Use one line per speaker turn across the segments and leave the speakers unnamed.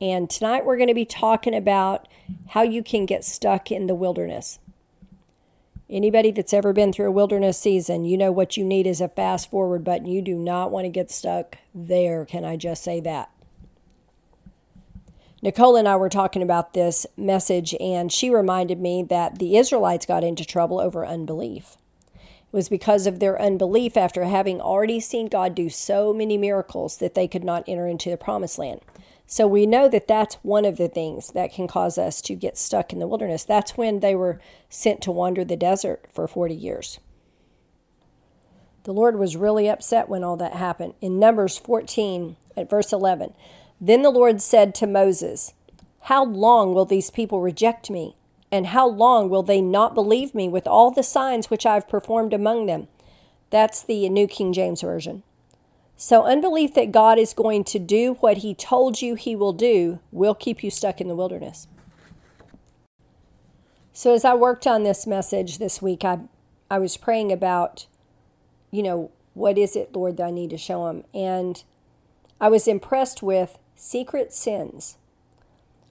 and tonight we're going to be talking about how you can get stuck in the wilderness. Anybody that's ever been through a wilderness season, you know what you need is a fast forward button. You do not want to get stuck there. Can I just say that? Nicole and I were talking about this message, and she reminded me that the Israelites got into trouble over unbelief. It was because of their unbelief after having already seen God do so many miracles that they could not enter into the promised land. So we know that that's one of the things that can cause us to get stuck in the wilderness. That's when they were sent to wander the desert for 40 years. The Lord was really upset when all that happened. In Numbers 14, at verse 11, then the Lord said to Moses, How long will these people reject me? And how long will they not believe me with all the signs which I've performed among them? That's the New King James Version. So, unbelief that God is going to do what He told you He will do will keep you stuck in the wilderness. So, as I worked on this message this week, I, I was praying about, you know, what is it, Lord, that I need to show Him? And I was impressed with secret sins.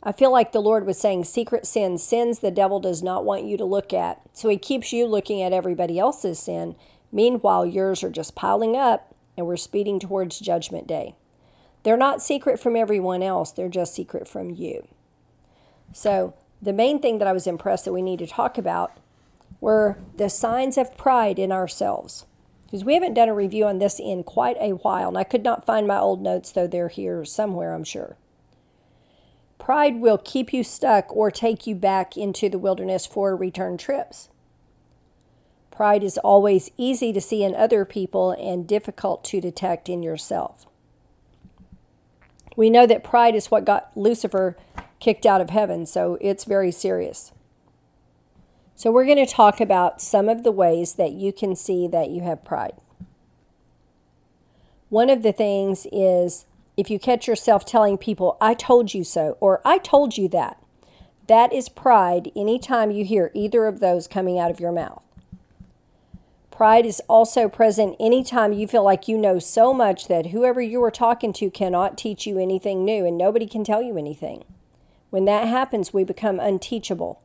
I feel like the Lord was saying secret sins, sins the devil does not want you to look at. So He keeps you looking at everybody else's sin. Meanwhile, yours are just piling up and we're speeding towards Judgment Day. They're not secret from everyone else, they're just secret from you. So, the main thing that I was impressed that we need to talk about were the signs of pride in ourselves. Because we haven't done a review on this in quite a while, and I could not find my old notes, though they're here somewhere, I'm sure. Pride will keep you stuck or take you back into the wilderness for return trips. Pride is always easy to see in other people and difficult to detect in yourself. We know that pride is what got Lucifer kicked out of heaven, so it's very serious. So, we're going to talk about some of the ways that you can see that you have pride. One of the things is if you catch yourself telling people, I told you so, or I told you that, that is pride anytime you hear either of those coming out of your mouth. Pride is also present anytime you feel like you know so much that whoever you are talking to cannot teach you anything new and nobody can tell you anything. When that happens, we become unteachable.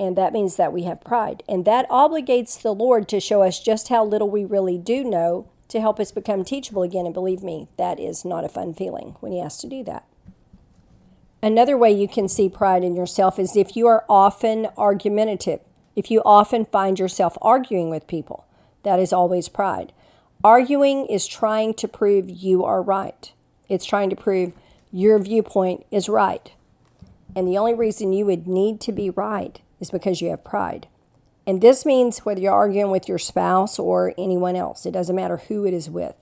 And that means that we have pride. And that obligates the Lord to show us just how little we really do know to help us become teachable again. And believe me, that is not a fun feeling when He has to do that. Another way you can see pride in yourself is if you are often argumentative. If you often find yourself arguing with people, that is always pride. Arguing is trying to prove you are right, it's trying to prove your viewpoint is right. And the only reason you would need to be right is because you have pride. And this means whether you're arguing with your spouse or anyone else, it doesn't matter who it is with.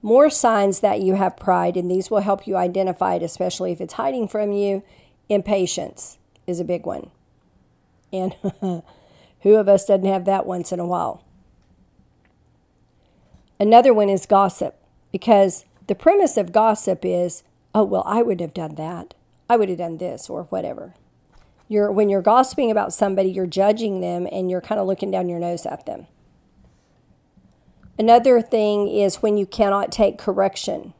More signs that you have pride, and these will help you identify it, especially if it's hiding from you. Impatience is a big one. And who of us doesn't have that once in a while? Another one is gossip, because the premise of gossip is, oh, well, I would have done that. I would have done this or whatever. You're, when you're gossiping about somebody, you're judging them and you're kind of looking down your nose at them. Another thing is when you cannot take correction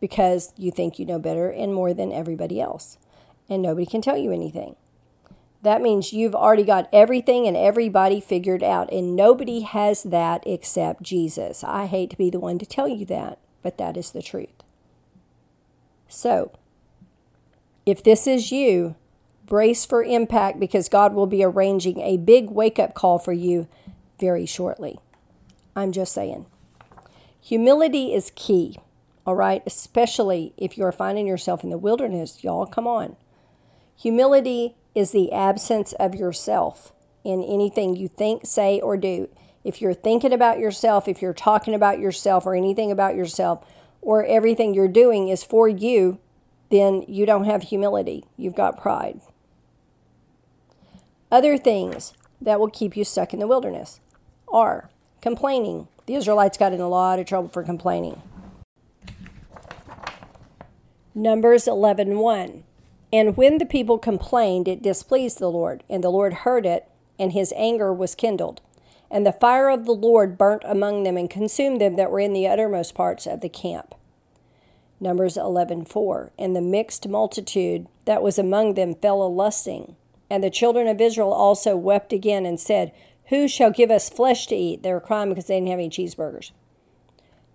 because you think you know better and more than everybody else, and nobody can tell you anything. That means you've already got everything and everybody figured out, and nobody has that except Jesus. I hate to be the one to tell you that, but that is the truth. So, if this is you, brace for impact because God will be arranging a big wake up call for you very shortly. I'm just saying. Humility is key, all right? Especially if you're finding yourself in the wilderness, y'all, come on. Humility is the absence of yourself in anything you think, say, or do. If you're thinking about yourself, if you're talking about yourself, or anything about yourself, or everything you're doing is for you, then you don't have humility. You've got pride. Other things that will keep you stuck in the wilderness are complaining. The Israelites got in a lot of trouble for complaining. Numbers 11:1. 1. And when the people complained, it displeased the Lord, and the Lord heard it, and his anger was kindled. And the fire of the Lord burnt among them and consumed them that were in the uttermost parts of the camp. Numbers 11:4. And the mixed multitude that was among them fell a lusting, and the children of Israel also wept again and said, Who shall give us flesh to eat? They were crying because they didn't have any cheeseburgers.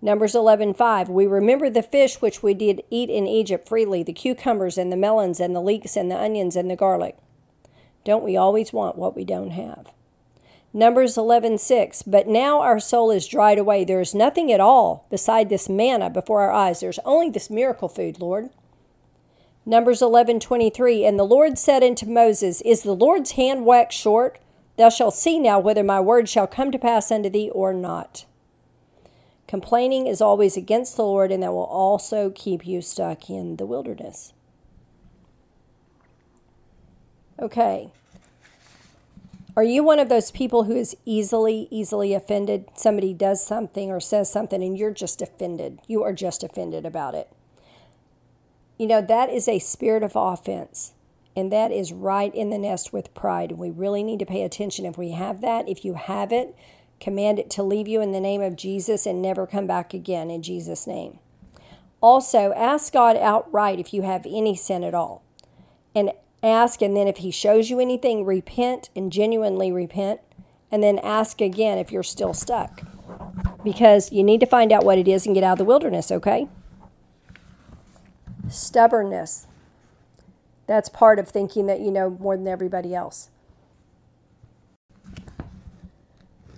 Numbers 11:5 We remember the fish which we did eat in Egypt freely, the cucumbers and the melons and the leeks and the onions and the garlic. Don't we always want what we don't have? Numbers 11:6 But now our soul is dried away. There is nothing at all beside this manna before our eyes. There's only this miracle food, Lord. Numbers 11:23 And the Lord said unto Moses, Is the Lord's hand waxed short? Thou shalt see now whether my word shall come to pass unto thee or not. Complaining is always against the Lord, and that will also keep you stuck in the wilderness. Okay. Are you one of those people who is easily, easily offended? Somebody does something or says something and you're just offended. You are just offended about it. You know, that is a spirit of offense. And that is right in the nest with pride. We really need to pay attention if we have that. If you have it, Command it to leave you in the name of Jesus and never come back again in Jesus' name. Also, ask God outright if you have any sin at all. And ask, and then if He shows you anything, repent and genuinely repent. And then ask again if you're still stuck. Because you need to find out what it is and get out of the wilderness, okay? Stubbornness. That's part of thinking that you know more than everybody else.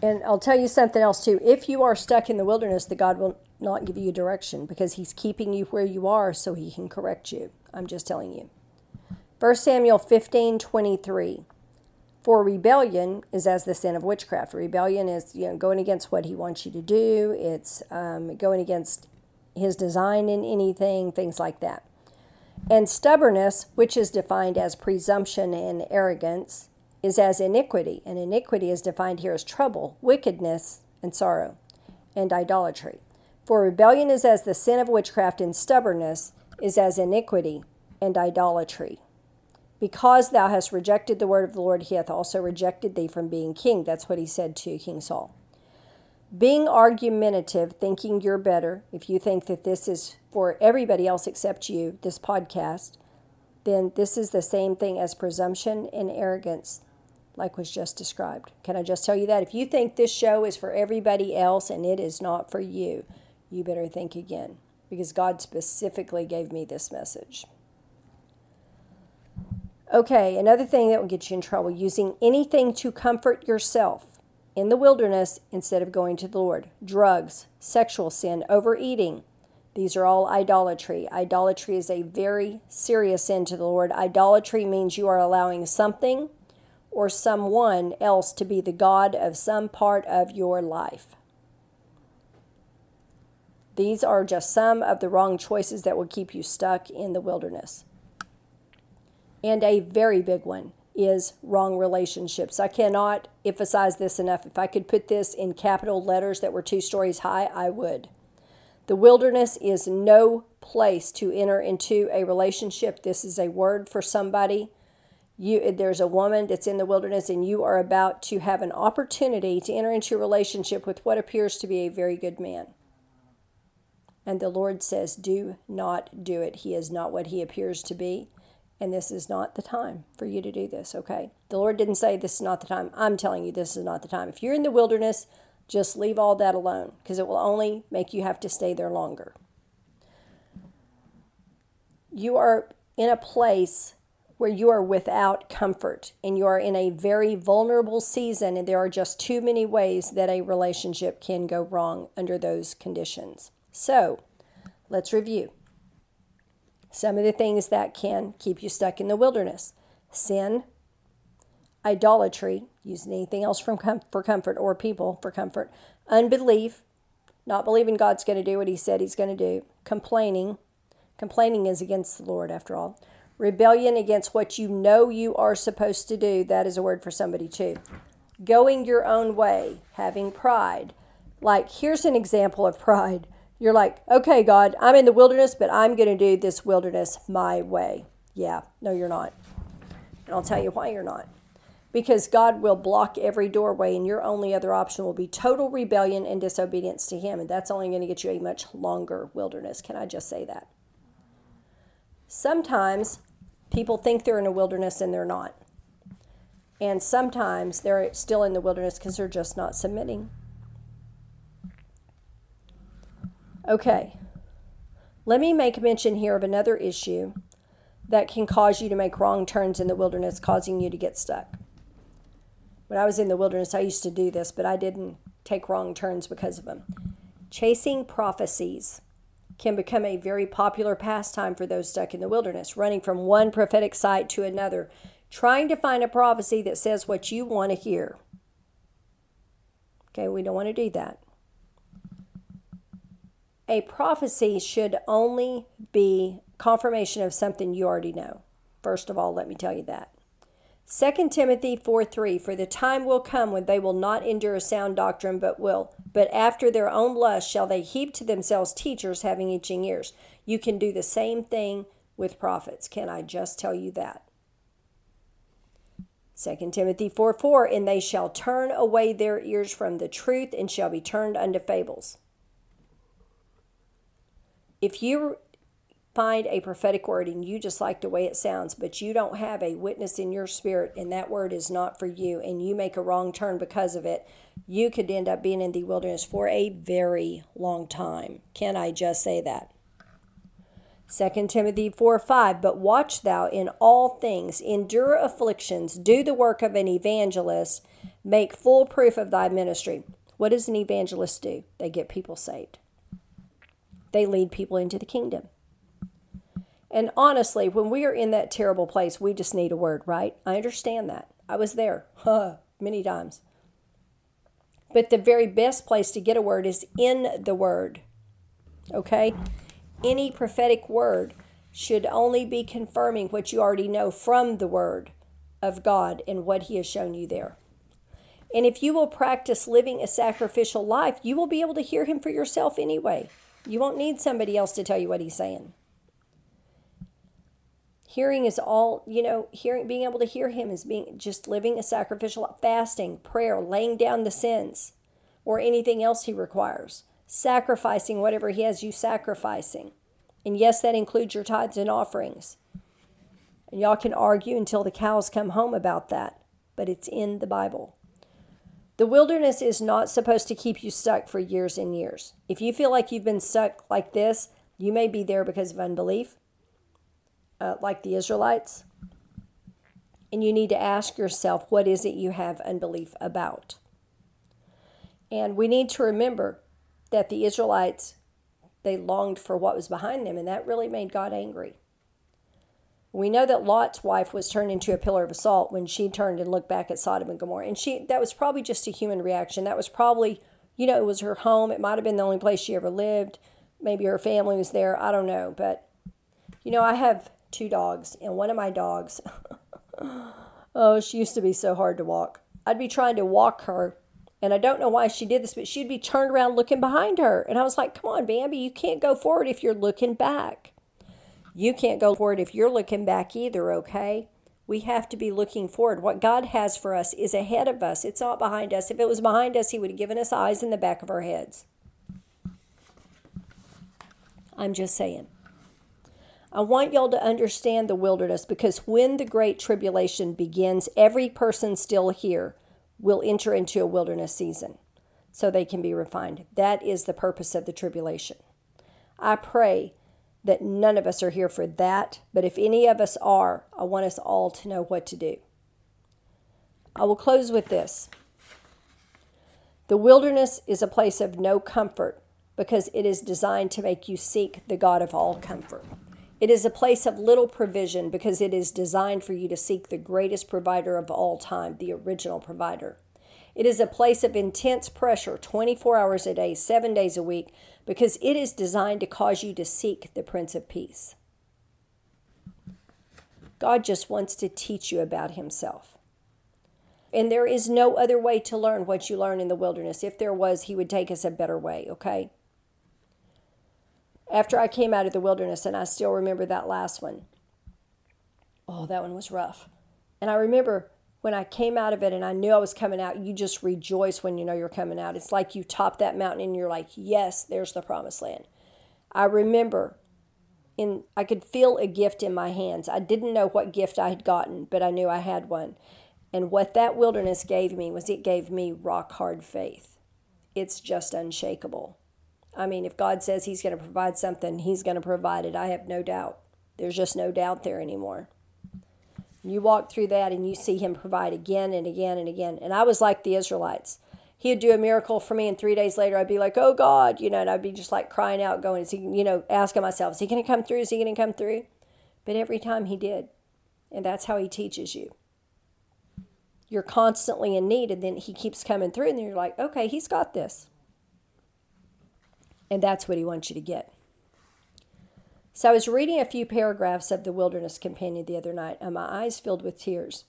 And I'll tell you something else too. If you are stuck in the wilderness, the God will not give you direction because He's keeping you where you are so He can correct you. I'm just telling you. 1 Samuel 15 23. For rebellion is as the sin of witchcraft. Rebellion is you know going against what He wants you to do. It's um, going against His design in anything, things like that. And stubbornness, which is defined as presumption and arrogance, is as iniquity, and iniquity is defined here as trouble, wickedness, and sorrow, and idolatry. For rebellion is as the sin of witchcraft, and stubbornness is as iniquity and idolatry. Because thou hast rejected the word of the Lord, he hath also rejected thee from being king. That's what he said to King Saul. Being argumentative, thinking you're better, if you think that this is for everybody else except you, this podcast, then this is the same thing as presumption and arrogance like was just described. Can I just tell you that? If you think this show is for everybody else and it is not for you, you better think again because God specifically gave me this message. Okay, another thing that will get you in trouble using anything to comfort yourself in the wilderness instead of going to the Lord. Drugs, sexual sin, overeating. These are all idolatry. Idolatry is a very serious sin to the Lord. Idolatry means you are allowing something or someone else to be the God of some part of your life. These are just some of the wrong choices that will keep you stuck in the wilderness. And a very big one is wrong relationships. I cannot emphasize this enough. If I could put this in capital letters that were two stories high, I would. The wilderness is no place to enter into a relationship. This is a word for somebody you there's a woman that's in the wilderness and you are about to have an opportunity to enter into a relationship with what appears to be a very good man. And the lord says do not do it. He is not what he appears to be. And this is not the time for you to do this okay? The lord didn't say this is not the time. I'm telling you this is not the time. If you're in the wilderness just leave all that alone because it will only make you have to stay there longer. You are in a place where you are without comfort and you are in a very vulnerable season, and there are just too many ways that a relationship can go wrong under those conditions. So, let's review some of the things that can keep you stuck in the wilderness sin, idolatry, using anything else from com- for comfort or people for comfort, unbelief, not believing God's going to do what He said He's going to do, complaining, Complaining is against the Lord, after all. Rebellion against what you know you are supposed to do, that is a word for somebody too. Going your own way, having pride. Like, here's an example of pride. You're like, okay, God, I'm in the wilderness, but I'm going to do this wilderness my way. Yeah, no, you're not. And I'll tell you why you're not. Because God will block every doorway, and your only other option will be total rebellion and disobedience to Him. And that's only going to get you a much longer wilderness. Can I just say that? Sometimes people think they're in a wilderness and they're not. And sometimes they're still in the wilderness because they're just not submitting. Okay, let me make mention here of another issue that can cause you to make wrong turns in the wilderness, causing you to get stuck. When I was in the wilderness, I used to do this, but I didn't take wrong turns because of them. Chasing prophecies can become a very popular pastime for those stuck in the wilderness, running from one prophetic site to another, trying to find a prophecy that says what you want to hear. Okay, we don't want to do that. A prophecy should only be confirmation of something you already know. First of all, let me tell you that. 2 Timothy 4 3 For the time will come when they will not endure sound doctrine, but will, but after their own lust shall they heap to themselves teachers having itching ears. You can do the same thing with prophets. Can I just tell you that? 2 Timothy 4 4 And they shall turn away their ears from the truth and shall be turned unto fables. If you find a prophetic word and you just like the way it sounds, but you don't have a witness in your spirit and that word is not for you, and you make a wrong turn because of it, you could end up being in the wilderness for a very long time. Can I just say that? 2 Timothy 4 5, but watch thou in all things, endure afflictions, do the work of an evangelist, make full proof of thy ministry. What does an evangelist do? They get people saved, they lead people into the kingdom. And honestly, when we are in that terrible place, we just need a word, right? I understand that. I was there huh, many times. But the very best place to get a word is in the word. Okay? Any prophetic word should only be confirming what you already know from the word of God and what He has shown you there. And if you will practice living a sacrificial life, you will be able to hear Him for yourself anyway. You won't need somebody else to tell you what He's saying. Hearing is all, you know, hearing being able to hear him is being just living a sacrificial fasting, prayer, laying down the sins or anything else he requires. Sacrificing whatever he has you sacrificing. And yes, that includes your tithes and offerings. And y'all can argue until the cows come home about that, but it's in the Bible. The wilderness is not supposed to keep you stuck for years and years. If you feel like you've been stuck like this, you may be there because of unbelief uh, like the Israelites. And you need to ask yourself, what is it you have unbelief about? And we need to remember that the Israelites, they longed for what was behind them, and that really made God angry. We know that Lot's wife was turned into a pillar of salt when she turned and looked back at Sodom and Gomorrah. And she that was probably just a human reaction. That was probably, you know, it was her home. It might have been the only place she ever lived. Maybe her family was there. I don't know. But, you know, I have two dogs, and one of my dogs, oh, she used to be so hard to walk. I'd be trying to walk her, and I don't know why she did this, but she'd be turned around looking behind her. And I was like, come on, Bambi, you can't go forward if you're looking back. You can't go forward if you're looking back either, okay? We have to be looking forward. What God has for us is ahead of us, it's not behind us. If it was behind us, He would have given us eyes in the back of our heads. I'm just saying. I want y'all to understand the wilderness because when the great tribulation begins, every person still here will enter into a wilderness season so they can be refined. That is the purpose of the tribulation. I pray that none of us are here for that, but if any of us are, I want us all to know what to do. I will close with this. The wilderness is a place of no comfort because it is designed to make you seek the God of all comfort. It is a place of little provision because it is designed for you to seek the greatest provider of all time, the original provider. It is a place of intense pressure 24 hours a day, seven days a week, because it is designed to cause you to seek the Prince of Peace. God just wants to teach you about Himself. And there is no other way to learn what you learn in the wilderness. If there was, He would take us a better way, okay? After I came out of the wilderness, and I still remember that last one. Oh, that one was rough. And I remember when I came out of it and I knew I was coming out, you just rejoice when you know you're coming out. It's like you top that mountain and you're like, yes, there's the promised land. I remember in I could feel a gift in my hands. I didn't know what gift I had gotten, but I knew I had one. And what that wilderness gave me was it gave me rock hard faith. It's just unshakable. I mean, if God says He's going to provide something, He's going to provide it. I have no doubt. There's just no doubt there anymore. You walk through that and you see Him provide again and again and again. And I was like the Israelites. He'd do a miracle for me, and three days later, I'd be like, "Oh God," you know, and I'd be just like crying out, going, "Is he?" You know, asking myself, "Is he going to come through? Is he going to come through?" But every time He did, and that's how He teaches you you're constantly in need and then he keeps coming through and you're like okay he's got this and that's what he wants you to get so i was reading a few paragraphs of the wilderness companion the other night and my eyes filled with tears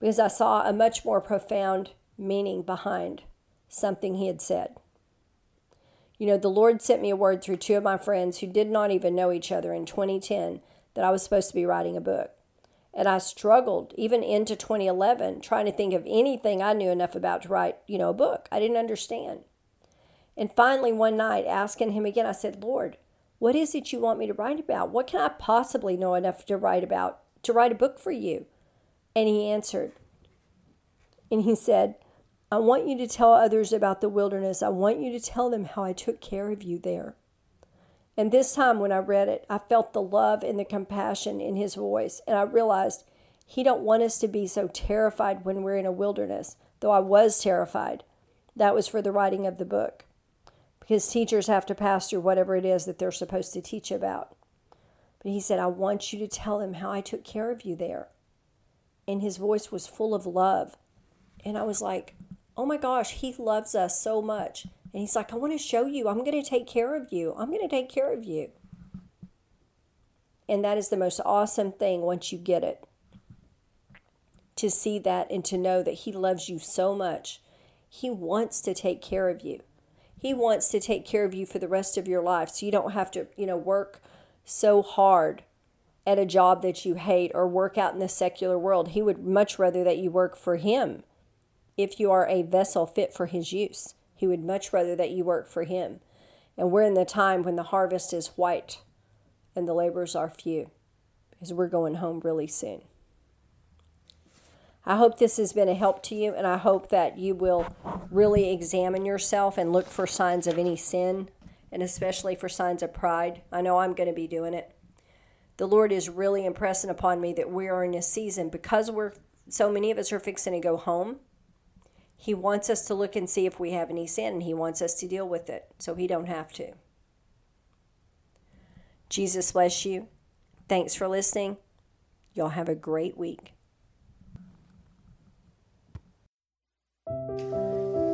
because i saw a much more profound meaning behind something he had said you know the lord sent me a word through two of my friends who did not even know each other in 2010 that i was supposed to be writing a book and I struggled even into 2011 trying to think of anything I knew enough about to write, you know, a book. I didn't understand. And finally, one night, asking him again, I said, Lord, what is it you want me to write about? What can I possibly know enough to write about to write a book for you? And he answered, and he said, I want you to tell others about the wilderness. I want you to tell them how I took care of you there. And this time when I read it, I felt the love and the compassion in his voice, and I realized he don't want us to be so terrified when we're in a wilderness, though I was terrified. That was for the writing of the book. Because teachers have to pass through whatever it is that they're supposed to teach about. But he said, I want you to tell them how I took care of you there. And his voice was full of love. And I was like, oh my gosh, he loves us so much. And he's like, I want to show you. I'm going to take care of you. I'm going to take care of you. And that is the most awesome thing once you get it. To see that and to know that he loves you so much. He wants to take care of you. He wants to take care of you for the rest of your life so you don't have to, you know, work so hard at a job that you hate or work out in the secular world. He would much rather that you work for him if you are a vessel fit for his use. He would much rather that you work for him. And we're in the time when the harvest is white and the laborers are few because we're going home really soon. I hope this has been a help to you, and I hope that you will really examine yourself and look for signs of any sin, and especially for signs of pride. I know I'm going to be doing it. The Lord is really impressing upon me that we are in a season because we're so many of us are fixing to go home he wants us to look and see if we have any sin, and He wants us to deal with it so He don't have to. Jesus bless you. Thanks for listening. Y'all have a great week.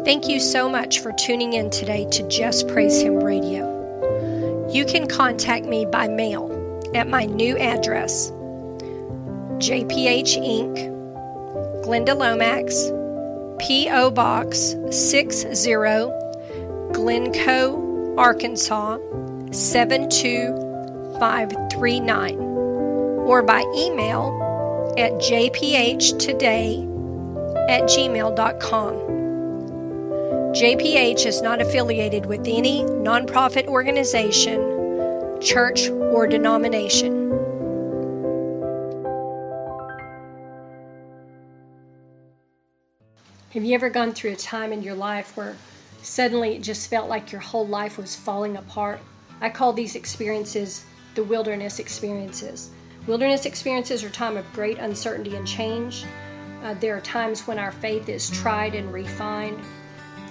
Thank you so much for tuning in today to Just Praise Him Radio. You can contact me by mail at my new address JPH Inc., Glenda Lomax, P.O. Box 60, Glencoe, Arkansas 72539, or by email at jphtoday at gmail.com. JPH is not affiliated with any nonprofit organization, church, or denomination.
Have you ever gone through a time in your life where suddenly it just felt like your whole life was falling apart? I call these experiences the wilderness experiences. Wilderness experiences are time of great uncertainty and change. Uh, there are times when our faith is tried and refined.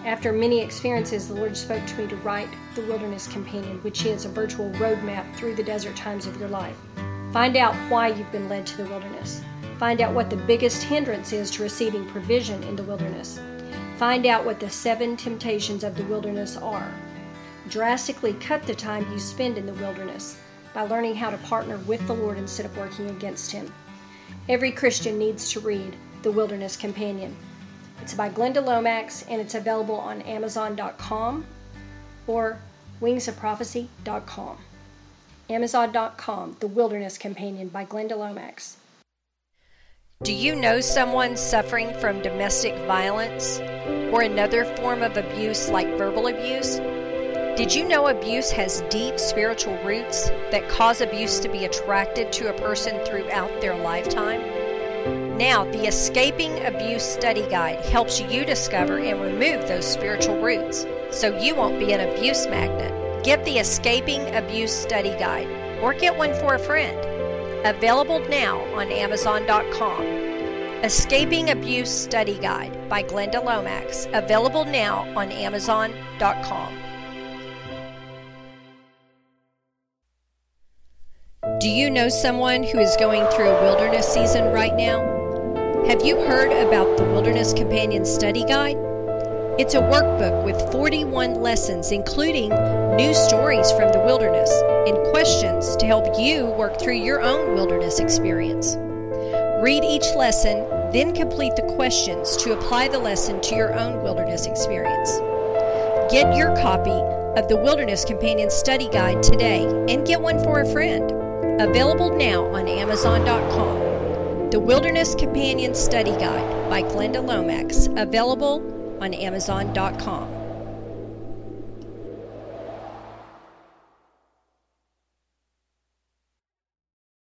After many experiences, the Lord spoke to me to write The Wilderness Companion, which is a virtual roadmap through the desert times of your life. Find out why you've been led to the wilderness. Find out what the biggest hindrance is to receiving provision in the wilderness. Find out what the seven temptations of the wilderness are. Drastically cut the time you spend in the wilderness by learning how to partner with the Lord instead of working against Him. Every Christian needs to read The Wilderness Companion. It's by Glenda Lomax and it's available on Amazon.com or wingsofprophecy.com. Amazon.com, The Wilderness Companion by Glenda Lomax.
Do you know someone suffering from domestic violence or another form of abuse like verbal abuse? Did you know abuse has deep spiritual roots that cause abuse to be attracted to a person throughout their lifetime? Now, the Escaping Abuse Study Guide helps you discover and remove those spiritual roots so you won't be an abuse magnet. Get the Escaping Abuse Study Guide or get one for a friend. Available now on Amazon.com. Escaping Abuse Study Guide by Glenda Lomax. Available now on Amazon.com. Do you know someone who is going through a wilderness season right now? Have you heard about the Wilderness Companion Study Guide? It's a workbook with 41 lessons, including new stories from the wilderness and questions to help you work through your own wilderness experience. Read each lesson, then complete the questions to apply the lesson to your own wilderness experience. Get your copy of the Wilderness Companion Study Guide today and get one for a friend. Available now on Amazon.com. The Wilderness Companion Study Guide by Glenda Lomax, available on Amazon.com.